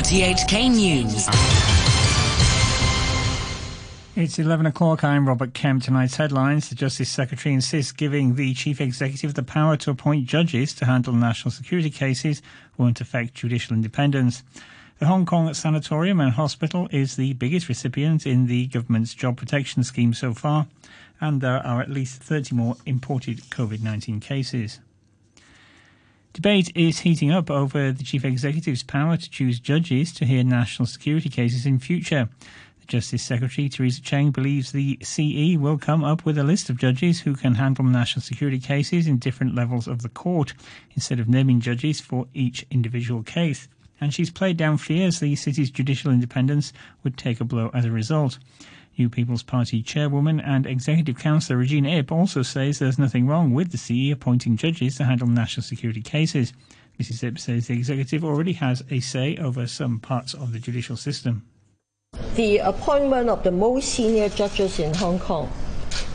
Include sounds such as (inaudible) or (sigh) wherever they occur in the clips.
RTHK News. It's 11 o'clock. I'm Robert Kemp. Tonight's headlines. The Justice Secretary insists giving the Chief Executive the power to appoint judges to handle national security cases won't affect judicial independence. The Hong Kong Sanatorium and Hospital is the biggest recipient in the government's job protection scheme so far, and there are at least 30 more imported COVID 19 cases. Debate is heating up over the chief executive's power to choose judges to hear national security cases in future. The Justice Secretary, Teresa Cheng, believes the CE will come up with a list of judges who can handle national security cases in different levels of the court, instead of naming judges for each individual case. And she's played down fears the city's judicial independence would take a blow as a result. New People's Party chairwoman and executive councillor Regina Ip also says there's nothing wrong with the CE appointing judges to handle national security cases. Mrs. Ip says the executive already has a say over some parts of the judicial system. The appointment of the most senior judges in Hong Kong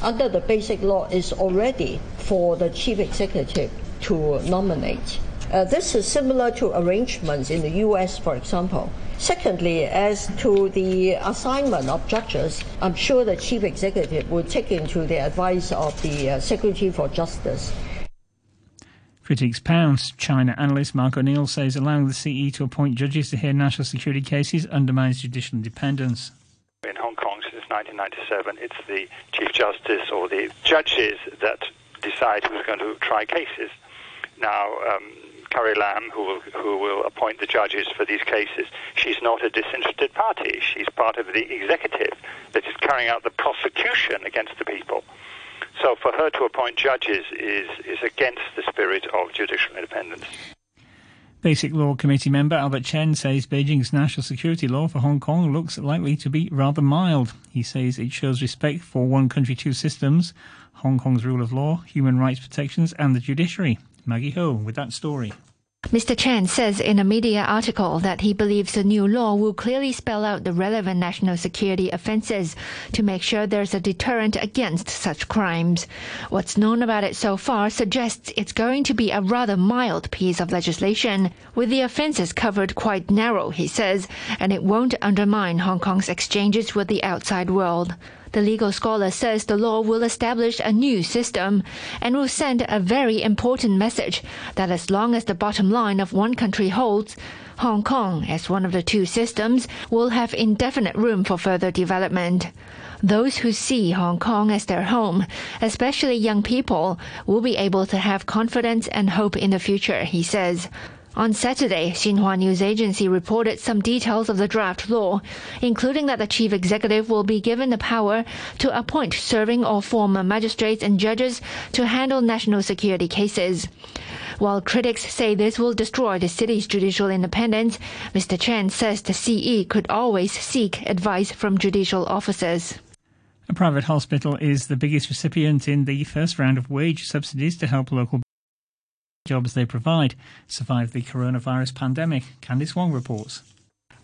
under the basic law is already for the chief executive to nominate. Uh, this is similar to arrangements in the US, for example. Secondly, as to the assignment of judges, I'm sure the chief executive will take into the advice of the uh, Secretary for Justice. Critics pounce. China analyst Mark O'Neill says allowing the CE to appoint judges to hear national security cases undermines judicial independence. In Hong Kong since 1997, it's the Chief Justice or the judges that decide who's going to try cases. Now, um, Carrie Lam, who will, who will appoint the judges for these cases, she's not a disinterested party. She's part of the executive that is carrying out the prosecution against the people. So for her to appoint judges is, is against the spirit of judicial independence. Basic Law Committee member Albert Chen says Beijing's national security law for Hong Kong looks likely to be rather mild. He says it shows respect for one country, two systems, Hong Kong's rule of law, human rights protections, and the judiciary. Maggie Ho with that story. Mr. Chen says in a media article that he believes the new law will clearly spell out the relevant national security offences to make sure there's a deterrent against such crimes. What's known about it so far suggests it's going to be a rather mild piece of legislation, with the offences covered quite narrow, he says, and it won't undermine Hong Kong's exchanges with the outside world. The legal scholar says the law will establish a new system and will send a very important message that as long as the bottom line of one country holds, Hong Kong, as one of the two systems, will have indefinite room for further development. Those who see Hong Kong as their home, especially young people, will be able to have confidence and hope in the future, he says. On Saturday, Xinhua News Agency reported some details of the draft law, including that the chief executive will be given the power to appoint serving or former magistrates and judges to handle national security cases. While critics say this will destroy the city's judicial independence, Mr. Chen says the CE could always seek advice from judicial officers. A private hospital is the biggest recipient in the first round of wage subsidies to help local jobs they provide survive the coronavirus pandemic. Candice Wong reports.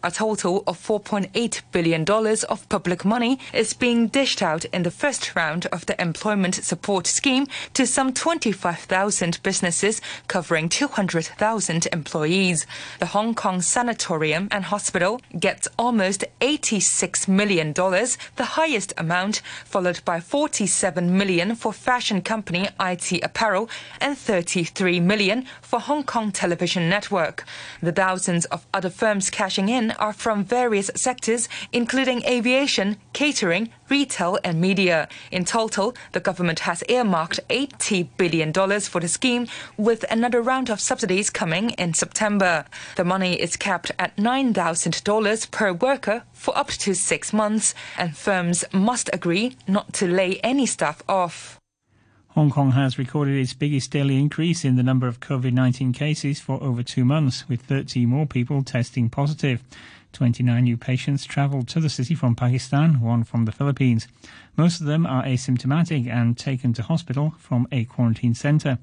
A total of $4.8 billion of public money is being dished out in the first round of the employment support scheme to some 25,000 businesses covering 200,000 employees. The Hong Kong Sanatorium and Hospital gets almost $86 million, the highest amount, followed by 47 million for fashion company IT Apparel and 33 million for Hong Kong Television Network. The thousands of other firms cashing in are from various sectors, including aviation, catering, retail, and media. In total, the government has earmarked $80 billion for the scheme, with another round of subsidies coming in September. The money is capped at $9,000 per worker for up to six months, and firms must agree not to lay any staff off. Hong Kong has recorded its biggest daily increase in the number of COVID 19 cases for over two months, with 30 more people testing positive. 29 new patients travelled to the city from Pakistan, one from the Philippines. Most of them are asymptomatic and taken to hospital from a quarantine centre.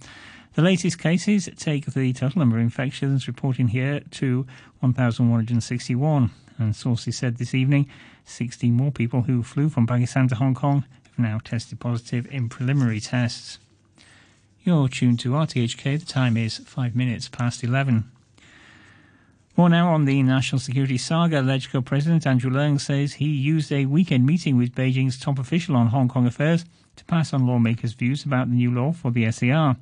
The latest cases take the total number of infections reporting here to 1,161. And sources said this evening 60 more people who flew from Pakistan to Hong Kong now tested positive in preliminary tests. You're tuned to RTHK. The time is five minutes past 11. More now on the national security saga. LegCo President Andrew Leung says he used a weekend meeting with Beijing's top official on Hong Kong affairs to pass on lawmakers' views about the new law for the SAR.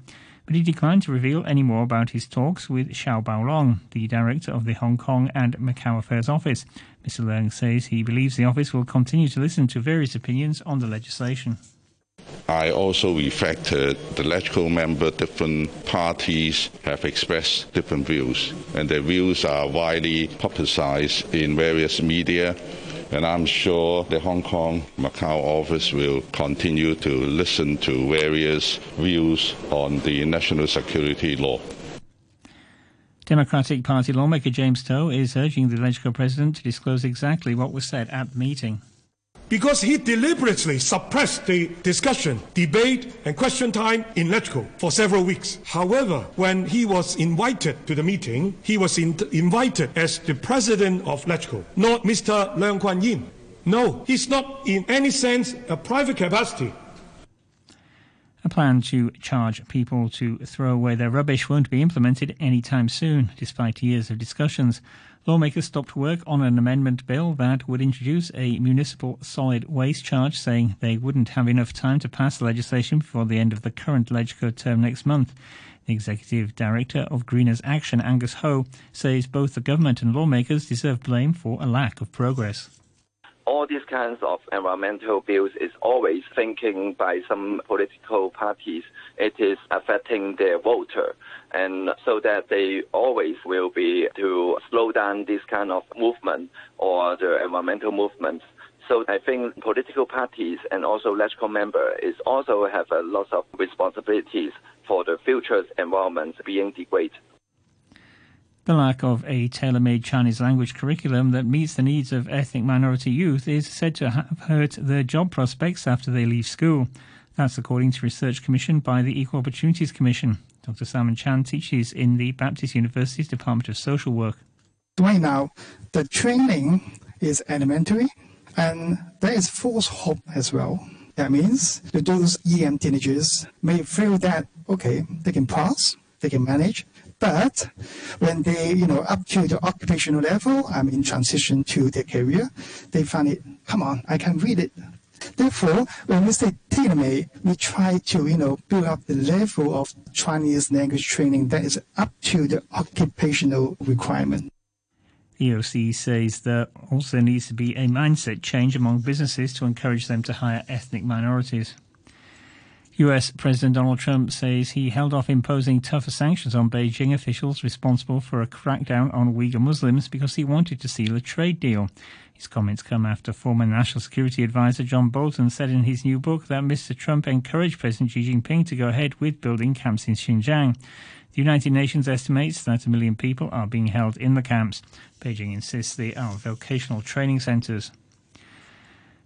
But he declined to reveal any more about his talks with Xia Baolong, the director of the Hong Kong and Macau Affairs Office. Mr. Leung says he believes the office will continue to listen to various opinions on the legislation. I also reflected the LegCo member different parties have expressed different views, and their views are widely publicized in various media. And I'm sure the Hong Kong Macau office will continue to listen to various views on the national security law. Democratic Party lawmaker James To is urging the LegCo president to disclose exactly what was said at the meeting because he deliberately suppressed the discussion, debate, and question time in LegCo for several weeks. However, when he was invited to the meeting, he was in- invited as the president of LegCo, not Mr. Leung Kwan Yuen. No, he's not in any sense a private capacity. A plan to charge people to throw away their rubbish won't be implemented anytime soon, despite years of discussions. Lawmakers stopped work on an amendment bill that would introduce a municipal solid waste charge, saying they wouldn't have enough time to pass legislation before the end of the current LegCo term next month. The executive director of Greeners Action, Angus Ho, says both the government and lawmakers deserve blame for a lack of progress. All these kinds of environmental bills is always thinking by some political parties. It is affecting their voter and so that they always will be to slow down this kind of movement or the environmental movement. So I think political parties and also LegCo members is also have a lot of responsibilities for the future's environment being degraded. The lack of a tailor made Chinese language curriculum that meets the needs of ethnic minority youth is said to have hurt their job prospects after they leave school. That's according to research commissioned by the Equal Opportunities Commission. Dr. Simon Chan teaches in the Baptist University's Department of Social Work. Right now, the training is elementary and there is false hope as well. That means that those EM teenagers may feel that, okay, they can pass, they can manage, but when they, you know, up to the occupational level, I'm in transition to their career, they find it, come on, I can read it. Therefore, when we say tailor-made, we try to, you know, build up the level of Chinese language training that is up to the occupational requirement. EOC says there also needs to be a mindset change among businesses to encourage them to hire ethnic minorities. US President Donald Trump says he held off imposing tougher sanctions on Beijing officials responsible for a crackdown on Uyghur Muslims because he wanted to seal a trade deal. His comments come after former National Security Advisor John Bolton said in his new book that Mr. Trump encouraged President Xi Jinping to go ahead with building camps in Xinjiang. The United Nations estimates that a million people are being held in the camps. Beijing insists they are vocational training centers.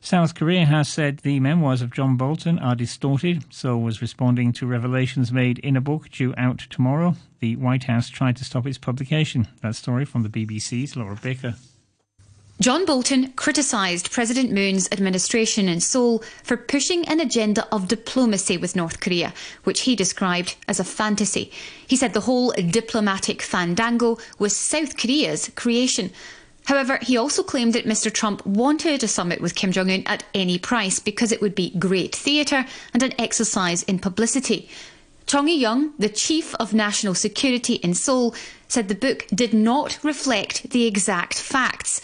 South Korea has said the memoirs of John Bolton are distorted. Seoul was responding to revelations made in a book due out tomorrow. The White House tried to stop its publication. That story from the BBC's Laura Bicker. John Bolton criticised President Moon's administration in Seoul for pushing an agenda of diplomacy with North Korea, which he described as a fantasy. He said the whole diplomatic fandango was South Korea's creation. However, he also claimed that Mr. Trump wanted a summit with Kim Jong un at any price because it would be great theatre and an exercise in publicity. Chung Eui-yong, the chief of national security in Seoul, said the book did not reflect the exact facts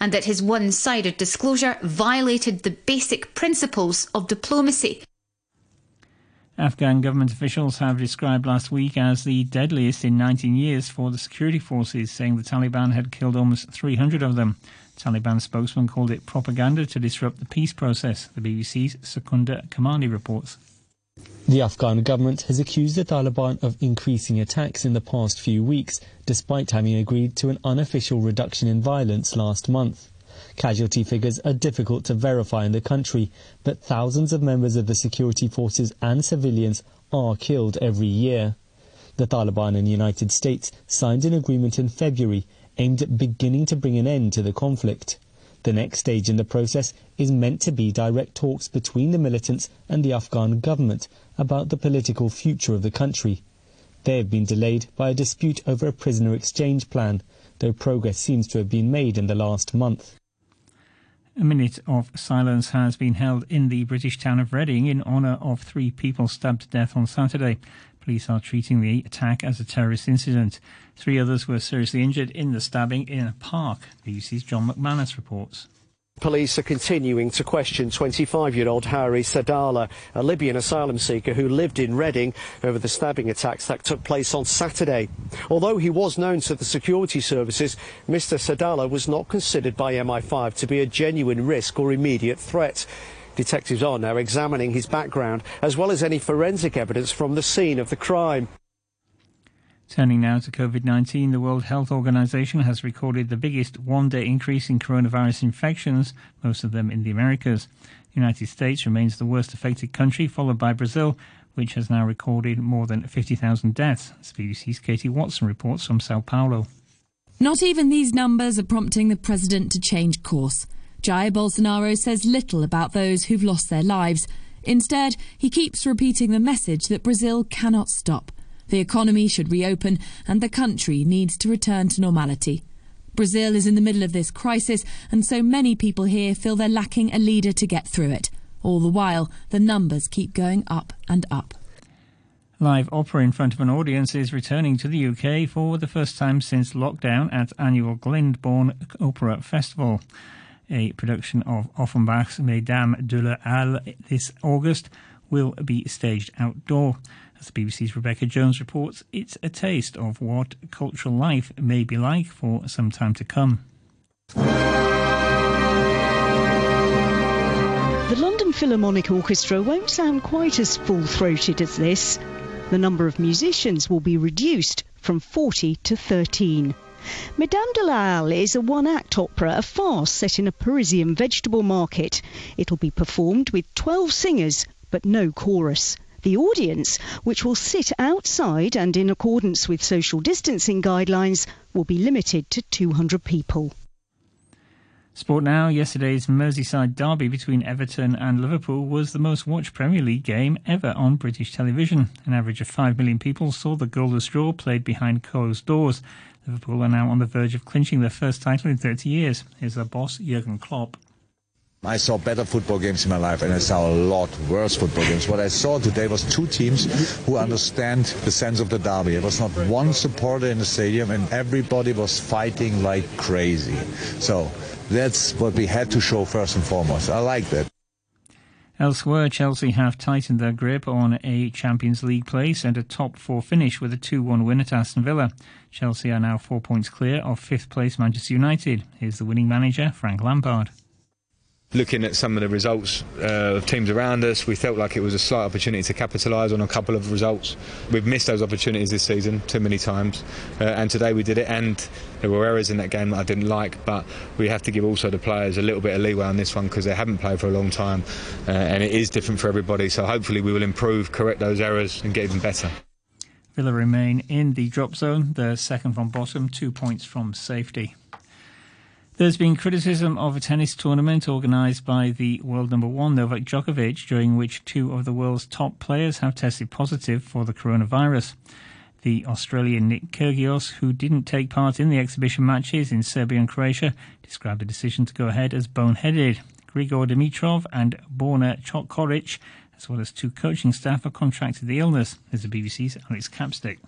and that his one sided disclosure violated the basic principles of diplomacy. Afghan government officials have described last week as the deadliest in 19 years for the security forces, saying the Taliban had killed almost 300 of them. Taliban spokesman called it propaganda to disrupt the peace process. The BBC's Secunder Kermani reports. The Afghan government has accused the Taliban of increasing attacks in the past few weeks, despite having agreed to an unofficial reduction in violence last month. Casualty figures are difficult to verify in the country, but thousands of members of the security forces and civilians are killed every year. The Taliban and United States signed an agreement in February aimed at beginning to bring an end to the conflict. The next stage in the process is meant to be direct talks between the militants and the Afghan government about the political future of the country. They have been delayed by a dispute over a prisoner exchange plan though progress seems to have been made in the last month. A minute of silence has been held in the British town of Reading in honour of three people stabbed to death on Saturday. Police are treating the attack as a terrorist incident. Three others were seriously injured in the stabbing in a park. BBC's John McManus reports. Police are continuing to question 25-year-old Khairi Saadallah, a Libyan asylum seeker who lived in Reading over the stabbing attacks that took place on Saturday. Although he was known to the security services, Mr Sadala was not considered by MI5 to be a genuine risk or immediate threat. Detectives are now examining his background as well as any forensic evidence from the scene of the crime. Turning now to COVID 19, the World Health Organization has recorded the biggest one day increase in coronavirus infections, most of them in the Americas. The United States remains the worst affected country, followed by Brazil, which has now recorded more than 50,000 deaths. As BBC's Katie Watson reports from Sao Paulo. Not even these numbers are prompting the president to change course. Jair Bolsonaro says little about those who've lost their lives. Instead, he keeps repeating the message that Brazil cannot stop. The economy should reopen and the country needs to return to normality. Brazil is in the middle of this crisis, and so many people here feel they're lacking a leader to get through it. All the while, the numbers keep going up and up. Live opera in front of an audience is returning to the UK for the first time since lockdown at annual Glyndebourne Opera Festival. A production of Offenbach's Mesdames de la Halle this August will be staged outdoor. As the BBC's Rebecca Jones reports, it's a taste of what cultural life may be like for some time to come. The London Philharmonic Orchestra won't sound quite as full throated as this. The number of musicians will be reduced from 40 to 13. Madame de Halle is a one act opera, a farce set in a Parisian vegetable market. It'll be performed with 12 singers, but no chorus. The audience, which will sit outside and in accordance with social distancing guidelines, will be limited to 200 people. Sport now. Yesterday's Merseyside derby between Everton and Liverpool was the most watched Premier League game ever on British television. An average of 5 million people saw the goalless draw played behind closed doors. Liverpool are now on the verge of clinching their first title in 30 years. Here's their boss, Jurgen Klopp. I saw better football games in my life and I saw a lot worse football games. What I saw today was two teams who understand the sense of the derby. There was not one supporter in the stadium and everybody was fighting like crazy. So that's what we had to show first and foremost. I like that. Elsewhere, Chelsea have tightened their grip on a Champions League place and a top four finish with a 2 1 win at Aston Villa. Chelsea are now four points clear of fifth place Manchester United. Here's the winning manager, Frank Lampard looking at some of the results uh, of teams around us, we felt like it was a slight opportunity to capitalise on a couple of results. We've missed those opportunities this season too many times, uh, and today we did it. And there were errors in that game that I didn't like, but we have to give also the players a little bit of leeway on this one because they haven't played for a long time, uh, and it is different for everybody. So hopefully we will improve, correct those errors, and get even better. Villa remain in the drop zone. They're second from bottom, two points from safety. There's been criticism of a tennis tournament organised by the world number one Novak Djokovic, during which two of the world's top players have tested positive for the coronavirus. The Australian Nick Kyrgios, who didn't take part in the exhibition matches in Serbia and Croatia, described the decision to go ahead as boneheaded. Grigor Dimitrov and Borna Coric, as well as two coaching staff, have contracted the illness. There's the BBC's Alex Capstick.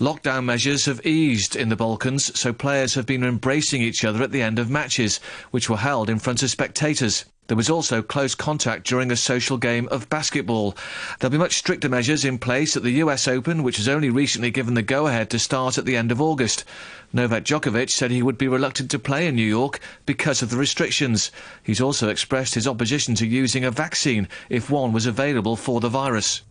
Lockdown measures have eased in the Balkans, so players have been embracing each other at the end of matches, which were held in front of spectators. There was also close contact during a social game of basketball. There'll be much stricter measures in place at the US Open, which has only recently given the go-ahead to start at the end of August. Novak Djokovic said he would be reluctant to play in New York because of the restrictions. He's also expressed his opposition to using a vaccine if one was available for the virus.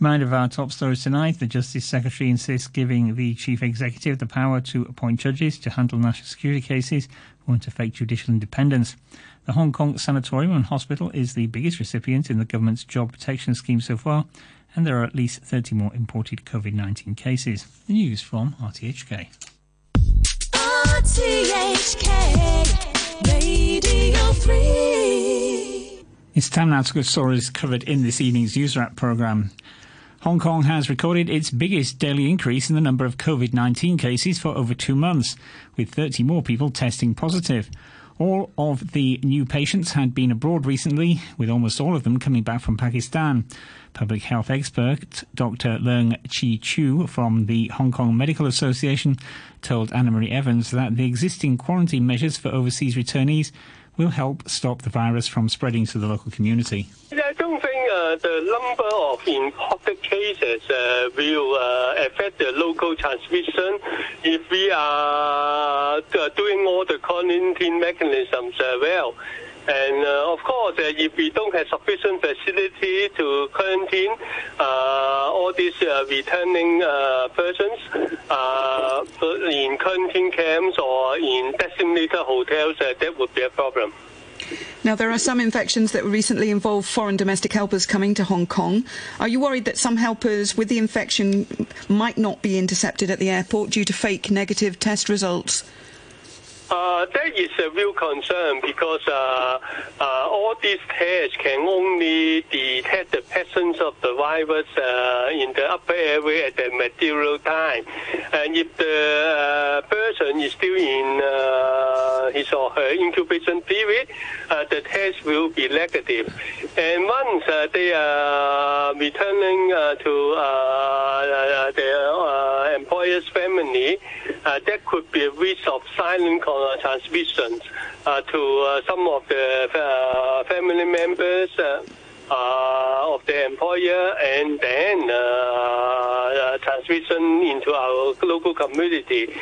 Mind of our top stories tonight, the Justice Secretary insists giving the Chief Executive the power to appoint judges to handle national security cases won't affect judicial independence. The Hong Kong Sanatorium and Hospital is the biggest recipient in the government's job protection scheme so far, and there are at least 30 more imported COVID 19 cases. The news from RTHK. RTHK Radio 3. It's time now to go stories covered in this evening's News Wrap programme. Hong Kong has recorded its biggest daily increase in the number of COVID 19 cases for over two months, with 30 more people testing positive. All of the new patients had been abroad recently, with almost all of them coming back from Pakistan. Public health expert Dr. Leung Chi Chiu from the Hong Kong Medical Association told Annemarie Evans that the existing quarantine measures for overseas returnees will help stop the virus from spreading to the local community. The number of imported cases uh, will uh, affect the local transmission if we are uh, doing all the quarantine mechanisms well. And uh, of course, uh, if we don't have sufficient facility to quarantine uh, all these returning persons in quarantine camps or in designated hotels, that would be a problem. Now, there are some infections that recently involved foreign domestic helpers coming to Hong Kong. Are you worried that some helpers with the infection might not be intercepted at the airport due to fake negative test results? Uh, that is a real concern because uh, uh, all these tests can only detect the presence of the virus uh, in the upper airway at the material time. And if the uh, person is still in uh, his or her incubation period, the test will be negative. And once they are returning to their employer's family, there could be a risk of silent uh, transmissions uh, to uh, some of the family members of the employer and then transmission into our local community.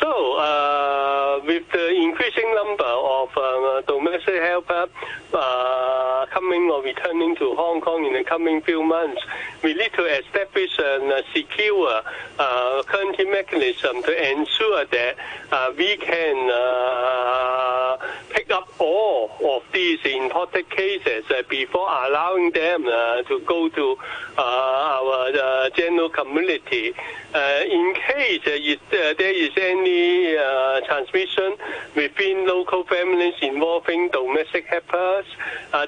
So, uh, with the increasing number of uh, domestic helpers uh, coming or returning to Hong Kong in the coming few months, we need to establish a secure uh, mechanism to ensure that uh, we can uh, pick up all of these imported cases before allowing them uh, to go to uh, our uh, general community. in case it, there is any transmission within local families involving domestic helpers,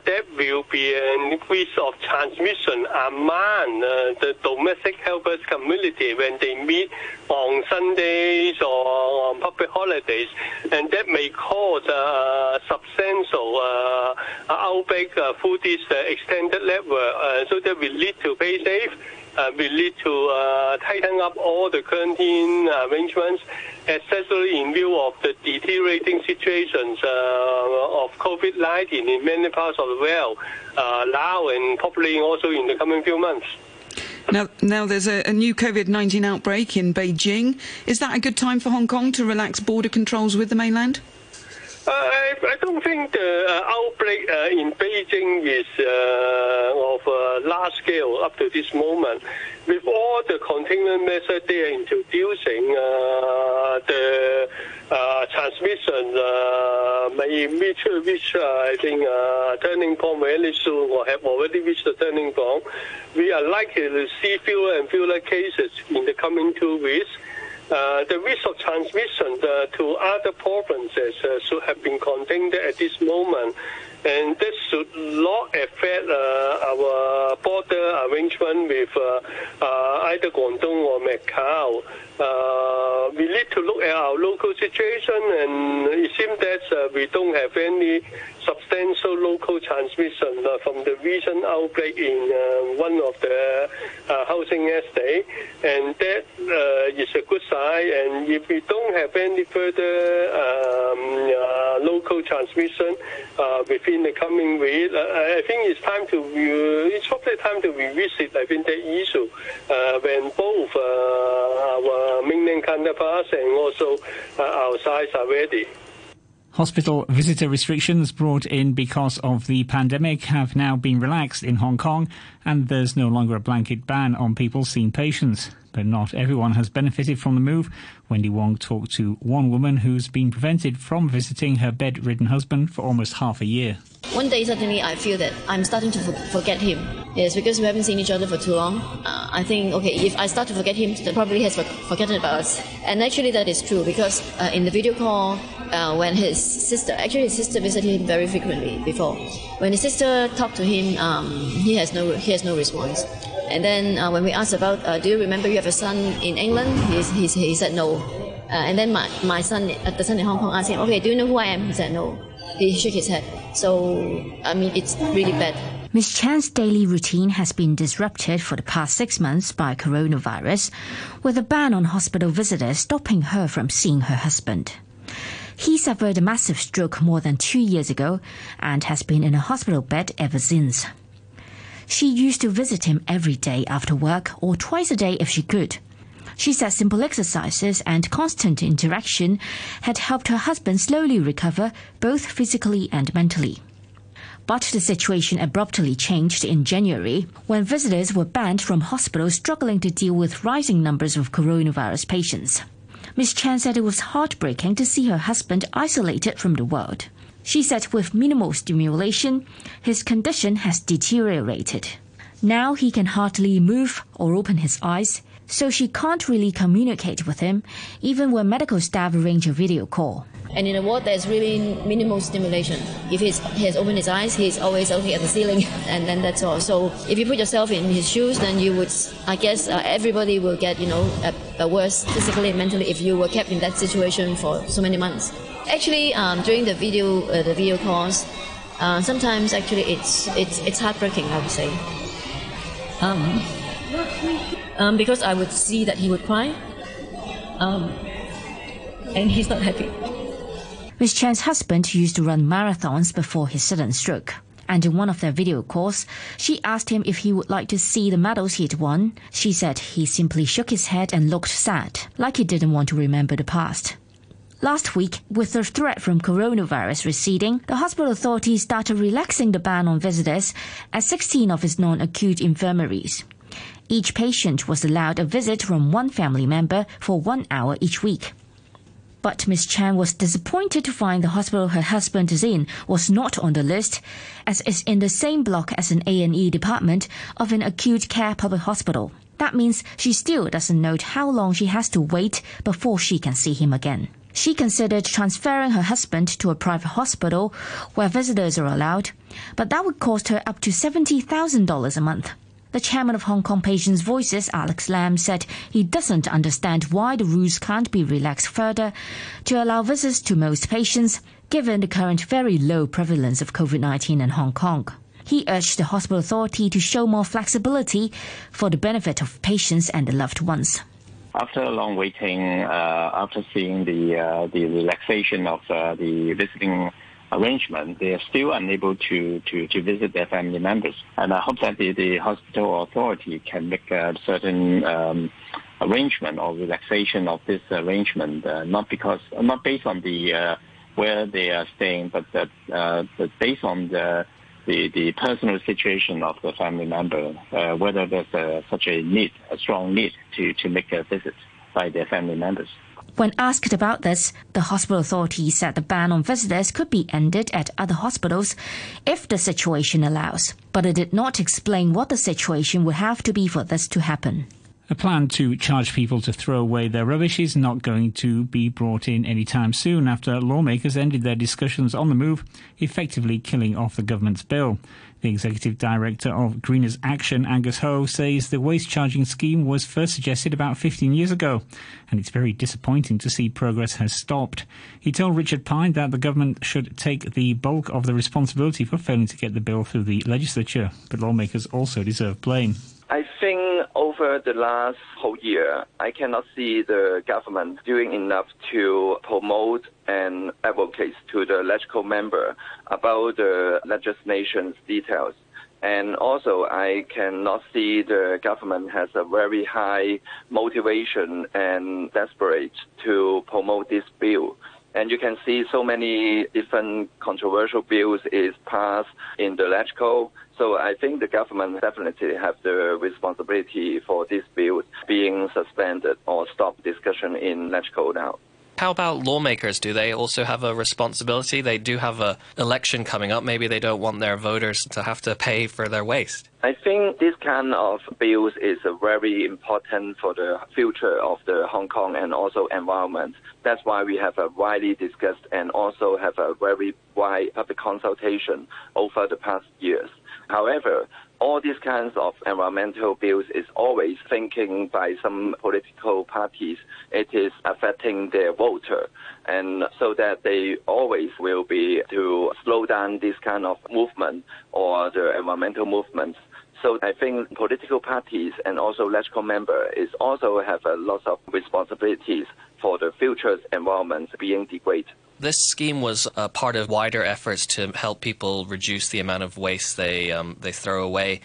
there will be an increase of transmission among uh, the domestic helpers community when they meet on Sundays or on public holidays, and that may cause a substantial uh, outbreak uh, through this uh, network. Uh, so that we need to pay safe. Uh, we need to uh, tighten up all the quarantine arrangements, especially in view of the deteriorating situations of COVID-19 in many parts of the world now and probably also in the coming few months. Now, now there's a, a new COVID-19 outbreak in Beijing. Is that a good time for Hong Kong to relax border controls with the mainland? Uh, I, I, don't think the uh, outbreak uh, in Beijing is of uh, large scale up to this moment. With all the containment measures they are introducing, the transmission may reach, reach I think, a turning point very soon or have already reached the turning point. We are likely to see fewer and fewer cases in the coming two weeks. Uh, the risk of transmission uh, to other provinces uh, should have been contained at this moment. And this should not affect uh, our border arrangement with uh, either Guangdong or Macau. we need to look at our local situation, and it seems that we don't have any substantial local transmission uh, from the recent outbreak in uh, one of the uh, housing estates, and that uh, is a good sign. And if we don't have any further um, uh, local transmission uh, within the coming week, uh, I think it's time to uh, it's probably time to revisit I think that issue uh, when both our mainland counterparts and also our sides are ready. Hospital visitor restrictions brought in because of the pandemic have now been relaxed in Hong Kong, and there's no longer a blanket ban on people seeing patients. But not everyone has benefited from the move. Wendy Wong talked to one woman who's been prevented from visiting her bedridden husband for almost half a year. One day, suddenly, I feel that I'm starting to forget him. Yes, because we haven't seen each other for too long. Uh, I think, okay, if I start to forget him, then probably he has forgotten about us. And actually, that is true because uh, in the video call, uh, when his sister, actually his sister visited him very frequently before. When his sister talked to him, um, he has no he has no response. And then uh, when we asked about, uh, do you remember you have a son in England? He's, he said no. Uh, and then my, my son, the son in Hong Kong, asked him, okay, do you know who I am? He said no. He shook his head. So, I mean, it's really bad. Ms. Chan's daily routine has been disrupted for the past six months by coronavirus, with a ban on hospital visitors stopping her from seeing her husband. He suffered a massive stroke more than two years ago and has been in a hospital bed ever since. She used to visit him every day after work or twice a day if she could. She said simple exercises and constant interaction had helped her husband slowly recover both physically and mentally. But the situation abruptly changed in January when visitors were banned from hospitals struggling to deal with rising numbers of coronavirus patients. Ms. Chan said it was heartbreaking to see her husband isolated from the world. She said with minimal stimulation, his condition has deteriorated. Now he can hardly move or open his eyes, so she can't really communicate with him, even when medical staff arrange a video call. And in a ward, there's really minimal stimulation. If he's, he has opened his eyes, he's always looking at the ceiling, (laughs) and then that's all. So if you put yourself in his shoes, then you would, I guess, uh, everybody will get, you know, a, a worse physically and mentally if you were kept in that situation for so many months. Actually, um, during the video, uh, the video calls, uh, sometimes actually it's it's it's heartbreaking. I would say. Um, um, because I would see that he would cry, um, and he's not happy. Ms. Chan's husband used to run marathons before his sudden stroke. And in one of their video calls, she asked him if he would like to see the medals he'd won. She said he simply shook his head and looked sad, like he didn't want to remember the past. Last week, with the threat from coronavirus receding, the hospital authorities started relaxing the ban on visitors at 16 of its non-acute infirmaries. Each patient was allowed a visit from one family member for one hour each week. But Ms. Chan was disappointed to find the hospital her husband is in was not on the list, as it's in the same block as an A&E department of an acute care public hospital. That means she still doesn't know how long she has to wait before she can see him again. She considered transferring her husband to a private hospital where visitors are allowed, but that would cost her up to $70,000 a month. The chairman of Hong Kong Patients Voices, Alex Lam, said he doesn't understand why the rules can't be relaxed further to allow visits to most patients, given the current very low prevalence of COVID 19 in Hong Kong. He urged the hospital authority to show more flexibility for the benefit of patients and their loved ones. After a long waiting, uh, after seeing the uh, the relaxation of uh, the visiting arrangement, they are still unable to, to, to visit their family members. And I hope that the, the hospital authority can make a certain um, arrangement or relaxation of this arrangement, uh, not because not based on the uh, where they are staying, but that uh, but based on the the, the personal situation of the family member, uh, whether there's a, such a need, a strong need to, to make a visit by their family members. When asked about this, the hospital authority said the ban on visitors could be ended at other hospitals if the situation allows, but it did not explain what the situation would have to be for this to happen. A plan to charge people to throw away their rubbish is not going to be brought in anytime soon after lawmakers ended their discussions on the move, effectively killing off the government's bill. The executive director of Greeners Action, Angus Ho, says the waste charging scheme was first suggested about 15 years ago, and it's very disappointing to see progress has stopped. He told Richard Pine that the government should take the bulk of the responsibility for failing to get the bill through the legislature, but lawmakers also deserve blame. I think over the last whole year, I cannot see the government doing enough to promote and advocate to the electrical member about the legislation's details. And also, I cannot see the government has a very high motivation and desperate to promote this bill. And you can see so many different controversial bills is passed in the electrical. So I think the government definitely have the responsibility for this bill being suspended or stop discussion in electrical now. How about lawmakers? Do they also have a responsibility? They do have a election coming up. Maybe they don't want their voters to have to pay for their waste. I think this kind of bills is very important for the future of the Hong Kong and also environment. That's why we have a widely discussed and also have a very wide public consultation over the past years. However, all these kinds of environmental bills is always thinking by some political parties. It is affecting their voter. And so that they always will be to slow down this kind of movement or the environmental movements so I think political parties and also electoral members is also have a lot of responsibilities for the future environment being degraded. This scheme was a part of wider efforts to help people reduce the amount of waste they um, they throw away.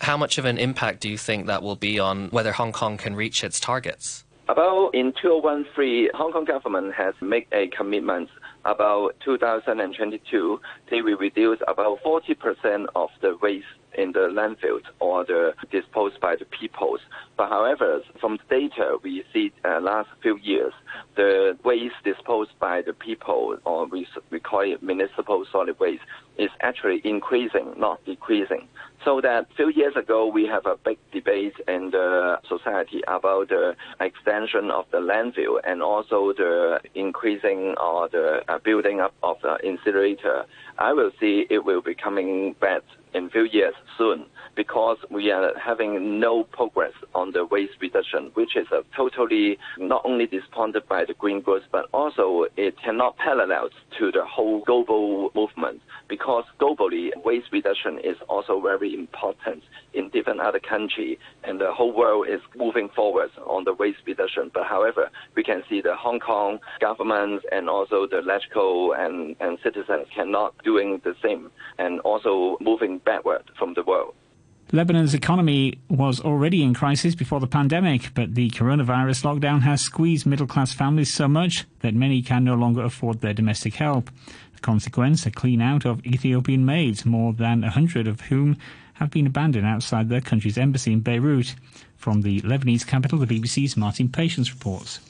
How much of an impact do you think that will be on whether Hong Kong can reach its targets? About in 2013, Hong Kong government has made a commitment about 2022, they will reduce about 40% of the waste in the landfills or the disposed by the peoples. But however, from the data we see uh, last few years, the waste disposed by the people, or we, we call it municipal solid waste, is actually increasing, not decreasing. So that few years ago, we have a big debate in the society about the extension of the landfill and also the increasing or the uh, building up of the incinerator. I will see it will be coming back in few years soon because we are having no progress on the waste reduction, which is totally not only disappointed by the green growth, but also it cannot parallel to the whole global movement because globally waste reduction is also very important in different other countries and the whole world is moving forward on the waste reduction. But however, we can see the Hong Kong government and also the electrical and, and citizens cannot doing the same and also moving backward from the world. Lebanon's economy was already in crisis before the pandemic, but the coronavirus lockdown has squeezed middle class families so much that many can no longer afford their domestic help. Consequence, a clean out of Ethiopian maids, more than a hundred of whom have been abandoned outside their country's embassy in Beirut. From the Lebanese capital, the BBC's Martin Patience reports.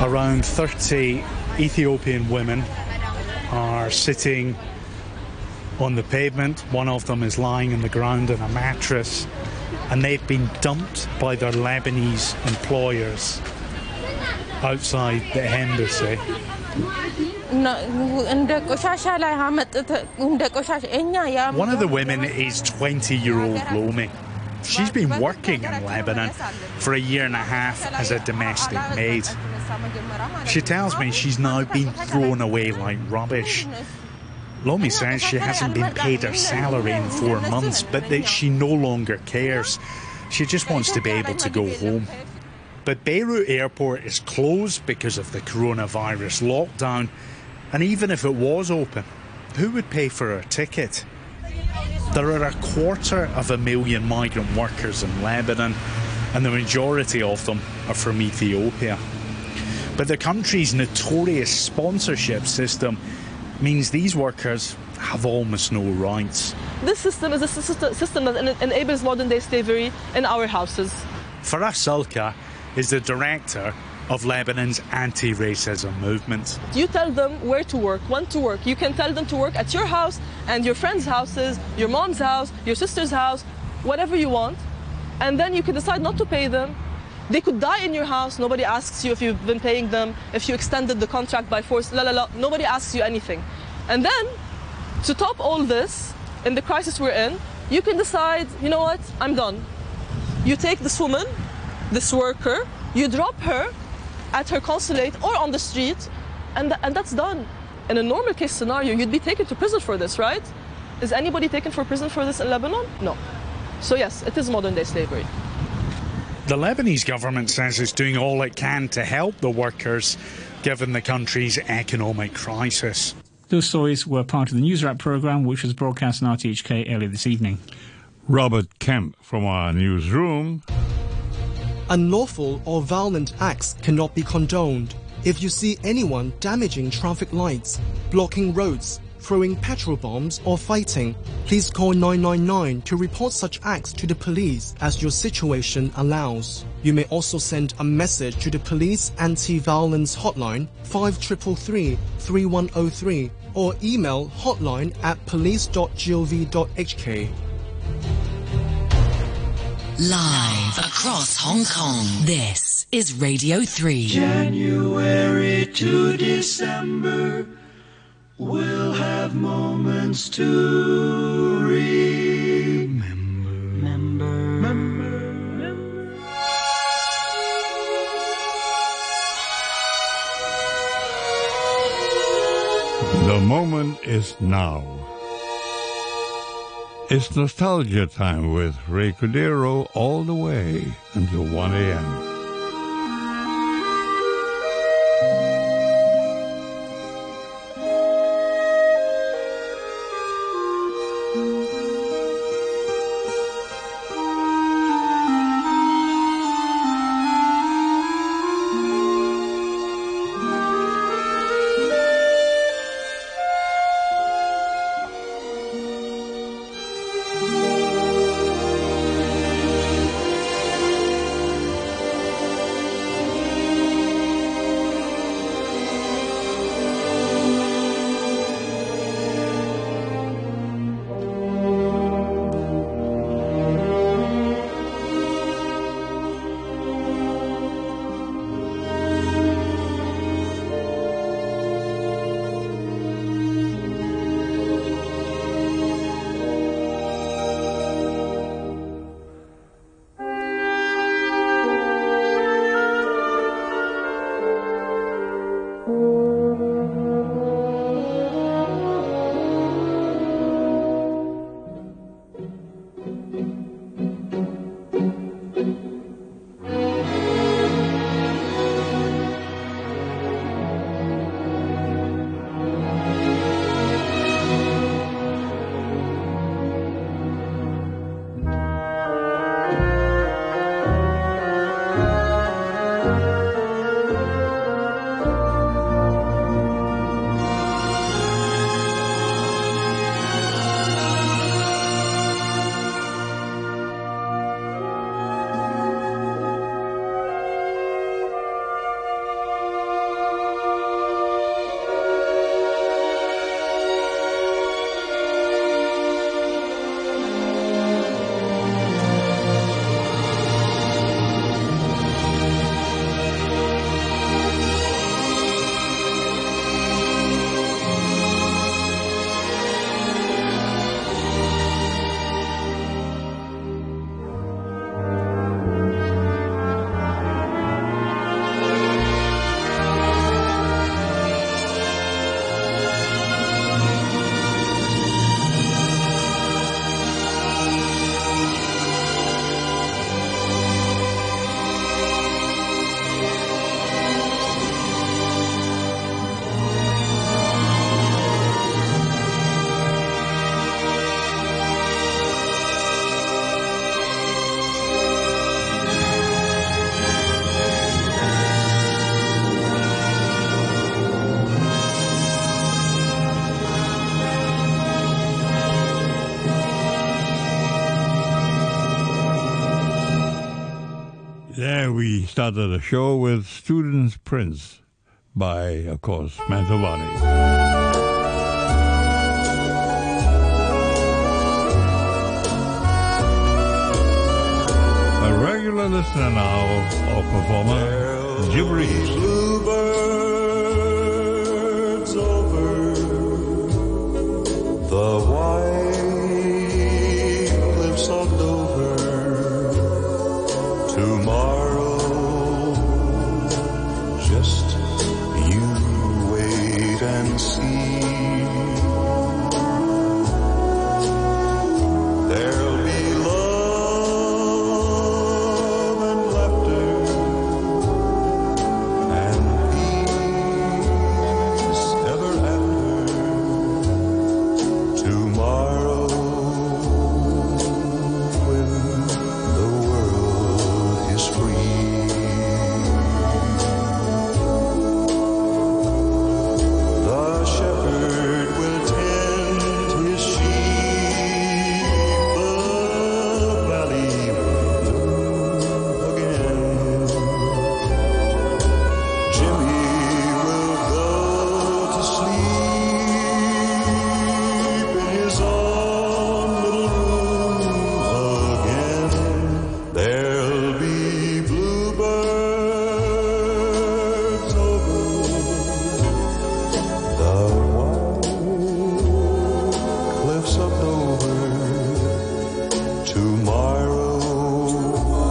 Around 30 Ethiopian women are sitting on the pavement. One of them is lying on the ground in a mattress, and they've been dumped by their Lebanese employers outside the embassy. One of the women is 20 year old Lomi. She's been working in Lebanon for a year and a half as a domestic maid. She tells me she's now been thrown away like rubbish. Lomi says she hasn't been paid her salary in four months, but that she no longer cares. She just wants to be able to go home. But Beirut Airport is closed because of the coronavirus lockdown, and even if it was open, who would pay for her ticket? There are a quarter of a million migrant workers in Lebanon, and the majority of them are from Ethiopia. But the country's notorious sponsorship system means these workers have almost no rights. This system is a system that enables modern day slavery in our houses. Farah Salka is the director of Lebanon's anti racism movement. You tell them where to work, when to work. You can tell them to work at your house and your friends' houses, your mom's house, your sister's house, whatever you want. And then you can decide not to pay them. They could die in your house. Nobody asks you if you've been paying them, if you extended the contract by force, la la la. Nobody asks you anything. And then, to top all this, in the crisis we're in, you can decide, you know what, I'm done. You take this woman, this worker, you drop her at her consulate or on the street, and, th- and that's done. In a normal case scenario, you'd be taken to prison for this, right? Is anybody taken for prison for this in Lebanon? No. So, yes, it is modern day slavery. The Lebanese government says it's doing all it can to help the workers given the country's economic crisis. Those stories were part of the News Wrap programme, which was broadcast on RTHK earlier this evening. Robert Kemp from our newsroom. Unlawful or violent acts cannot be condoned. If you see anyone damaging traffic lights, blocking roads, throwing petrol bombs, or fighting, please call 999 to report such acts to the police as your situation allows. You may also send a message to the police anti-violence hotline 5333 3103 or email hotline at police.gov.hk. Live across Hong Kong, this is Radio 3. January to December We'll have moments to remember. The moment is now. It's nostalgia time with Ray Cordeiro all the way until 1 a.m. started the show with Student's Prince by, of course, Mantovani. A regular listener now, or performer, Jibril.